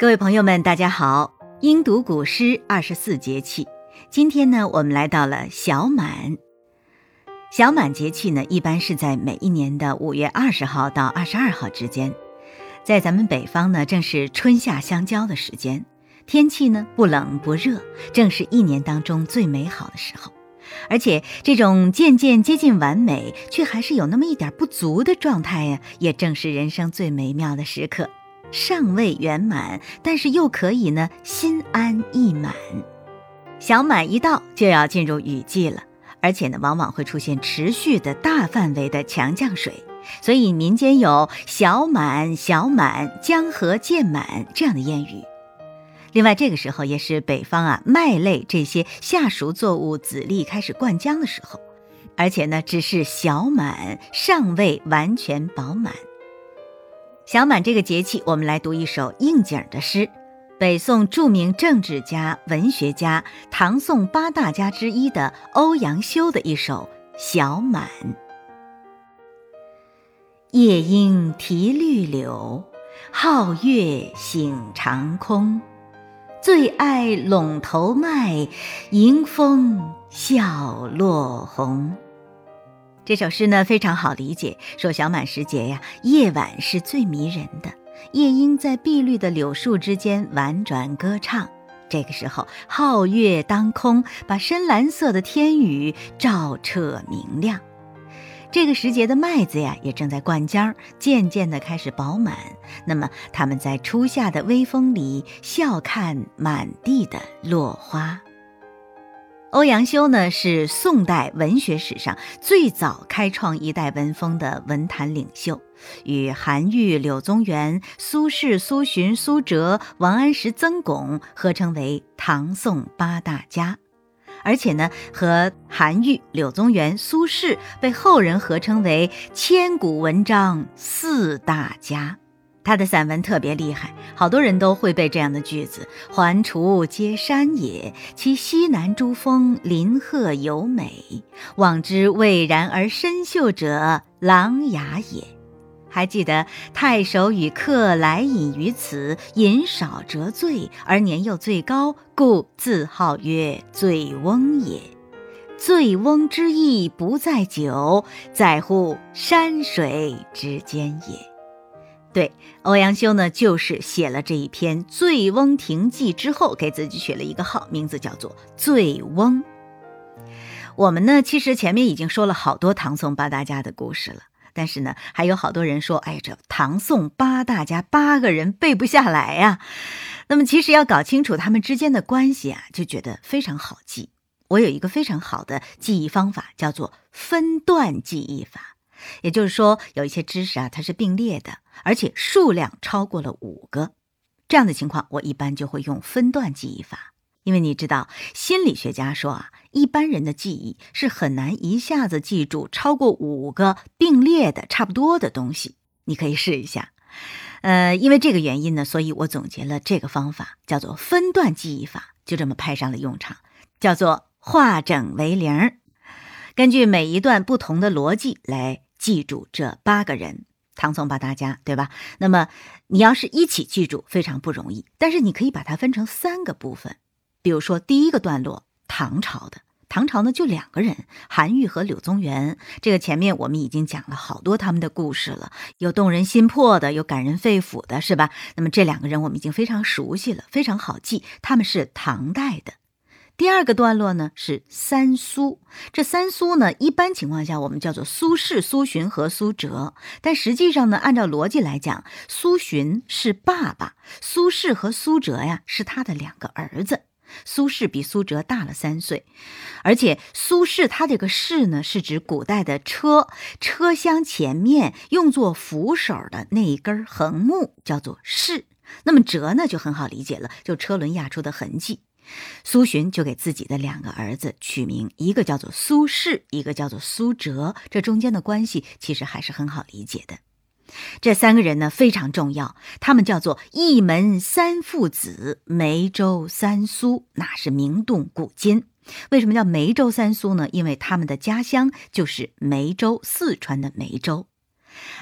各位朋友们，大家好！英读古诗二十四节气，今天呢，我们来到了小满。小满节气呢，一般是在每一年的五月二十号到二十二号之间，在咱们北方呢，正是春夏相交的时间，天气呢不冷不热，正是一年当中最美好的时候。而且这种渐渐接近完美，却还是有那么一点不足的状态呀，也正是人生最美妙的时刻。尚未圆满，但是又可以呢，心安意满。小满一到，就要进入雨季了，而且呢，往往会出现持续的大范围的强降水，所以民间有“小满小满，江河渐满”这样的谚语。另外，这个时候也是北方啊麦类这些夏熟作物籽粒开始灌浆的时候，而且呢，只是小满，尚未完全饱满。小满这个节气，我们来读一首应景的诗，北宋著名政治家、文学家、唐宋八大家之一的欧阳修的一首《小满》。夜莺啼绿柳，皓月醒长空。最爱陇头麦，迎风笑落红。这首诗呢非常好理解，说小满时节呀，夜晚是最迷人的，夜莺在碧绿的柳树之间婉转歌唱。这个时候，皓月当空，把深蓝色的天宇照彻明亮。这个时节的麦子呀，也正在灌浆，渐渐的开始饱满。那么，他们在初夏的微风里笑看满地的落花。欧阳修呢，是宋代文学史上最早开创一代文风的文坛领袖，与韩愈、柳宗元、苏轼、苏洵、苏辙、王安石、曾巩合称为唐宋八大家，而且呢，和韩愈、柳宗元、苏轼被后人合称为千古文章四大家。他的散文特别厉害，好多人都会背这样的句子：“环滁皆山也，其西南诸峰林壑尤美。望之蔚然而深秀者，琅琊也。”还记得太守与客来饮于此，饮少辄醉，而年又最高，故自号曰醉翁也。醉翁之意不在酒，在乎山水之间也。对，欧阳修呢，就是写了这一篇《醉翁亭记》之后，给自己取了一个号，名字叫做“醉翁”。我们呢，其实前面已经说了好多唐宋八大家的故事了，但是呢，还有好多人说，哎，这唐宋八大家八个人背不下来呀。那么，其实要搞清楚他们之间的关系啊，就觉得非常好记。我有一个非常好的记忆方法，叫做分段记忆法。也就是说，有一些知识啊，它是并列的，而且数量超过了五个，这样的情况，我一般就会用分段记忆法。因为你知道，心理学家说啊，一般人的记忆是很难一下子记住超过五个并列的差不多的东西。你可以试一下。呃，因为这个原因呢，所以我总结了这个方法，叫做分段记忆法，就这么派上了用场，叫做化整为零，根据每一段不同的逻辑来。记住这八个人，唐宋八大家，对吧？那么你要是一起记住，非常不容易。但是你可以把它分成三个部分，比如说第一个段落，唐朝的，唐朝呢就两个人，韩愈和柳宗元。这个前面我们已经讲了好多他们的故事了，有动人心魄的，有感人肺腑的，是吧？那么这两个人我们已经非常熟悉了，非常好记，他们是唐代的。第二个段落呢是三苏，这三苏呢一般情况下我们叫做苏轼、苏洵和苏辙，但实际上呢按照逻辑来讲，苏洵是爸爸，苏轼和苏辙呀是他的两个儿子。苏轼比苏辙大了三岁，而且苏轼他这个轼呢是指古代的车，车厢前面用作扶手的那一根横木叫做轼，那么辙呢就很好理解了，就车轮压出的痕迹。苏洵就给自己的两个儿子取名，一个叫做苏轼，一个叫做苏辙。这中间的关系其实还是很好理解的。这三个人呢非常重要，他们叫做一门三父子，梅州三苏，那是名动古今。为什么叫梅州三苏呢？因为他们的家乡就是梅州，四川的梅州。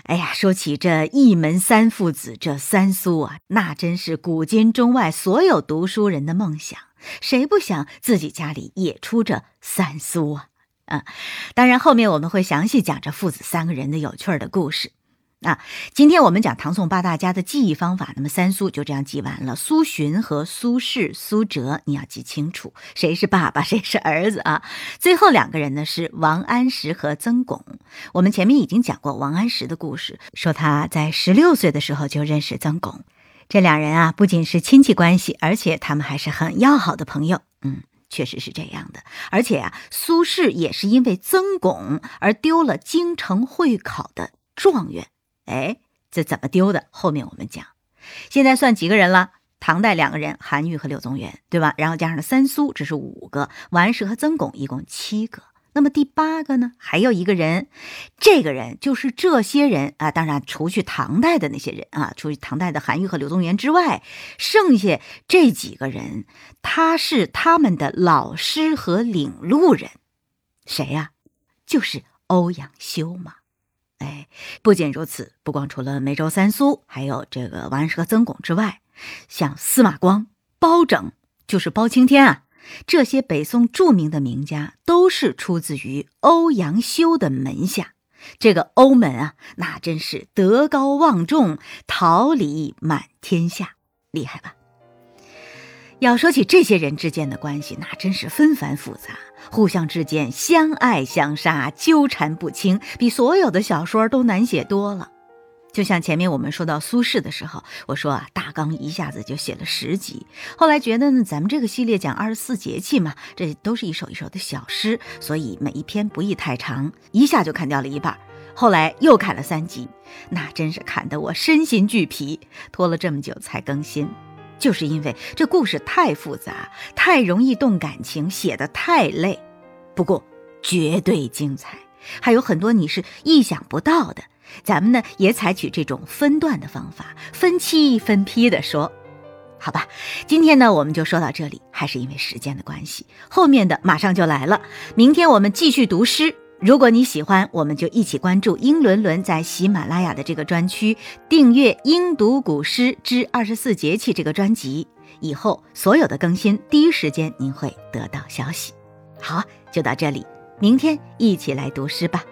哎呀，说起这一门三父子，这三苏啊，那真是古今中外所有读书人的梦想。谁不想自己家里也出这三苏啊？啊，当然后面我们会详细讲这父子三个人的有趣儿的故事。啊，今天我们讲唐宋八大家的记忆方法，那么三苏就这样记完了。苏洵和苏轼、苏辙，你要记清楚谁是爸爸，谁是儿子啊？最后两个人呢是王安石和曾巩。我们前面已经讲过王安石的故事，说他在十六岁的时候就认识曾巩，这两人啊不仅是亲戚关系，而且他们还是很要好的朋友。嗯，确实是这样的。而且啊，苏轼也是因为曾巩而丢了京城会考的状元。哎，这怎么丢的？后面我们讲。现在算几个人了？唐代两个人，韩愈和柳宗元，对吧？然后加上了三苏，这是五个。王安石和曾巩一共七个。那么第八个呢？还有一个人，这个人就是这些人啊。当然，除去唐代的那些人啊，除去唐代的韩愈和柳宗元之外，剩下这几个人，他是他们的老师和领路人。谁呀？就是欧阳修嘛。哎，不仅如此，不光除了梅州三苏，还有这个王安石和曾巩之外，像司马光、包拯，就是包青天啊，这些北宋著名的名家都是出自于欧阳修的门下。这个欧门啊，那真是德高望重，桃李满天下，厉害吧？要说起这些人之间的关系，那真是纷繁复杂，互相之间相爱相杀，纠缠不清，比所有的小说都难写多了。就像前面我们说到苏轼的时候，我说啊，大纲一下子就写了十集，后来觉得呢，咱们这个系列讲二十四节气嘛，这都是一首一首的小诗，所以每一篇不宜太长，一下就砍掉了一半。后来又砍了三集，那真是砍得我身心俱疲，拖了这么久才更新。就是因为这故事太复杂，太容易动感情，写的太累。不过绝对精彩，还有很多你是意想不到的。咱们呢也采取这种分段的方法，分期分批的说，好吧？今天呢我们就说到这里，还是因为时间的关系，后面的马上就来了。明天我们继续读诗。如果你喜欢，我们就一起关注英伦伦在喜马拉雅的这个专区，订阅《英读古诗之二十四节气》这个专辑，以后所有的更新第一时间您会得到消息。好，就到这里，明天一起来读诗吧。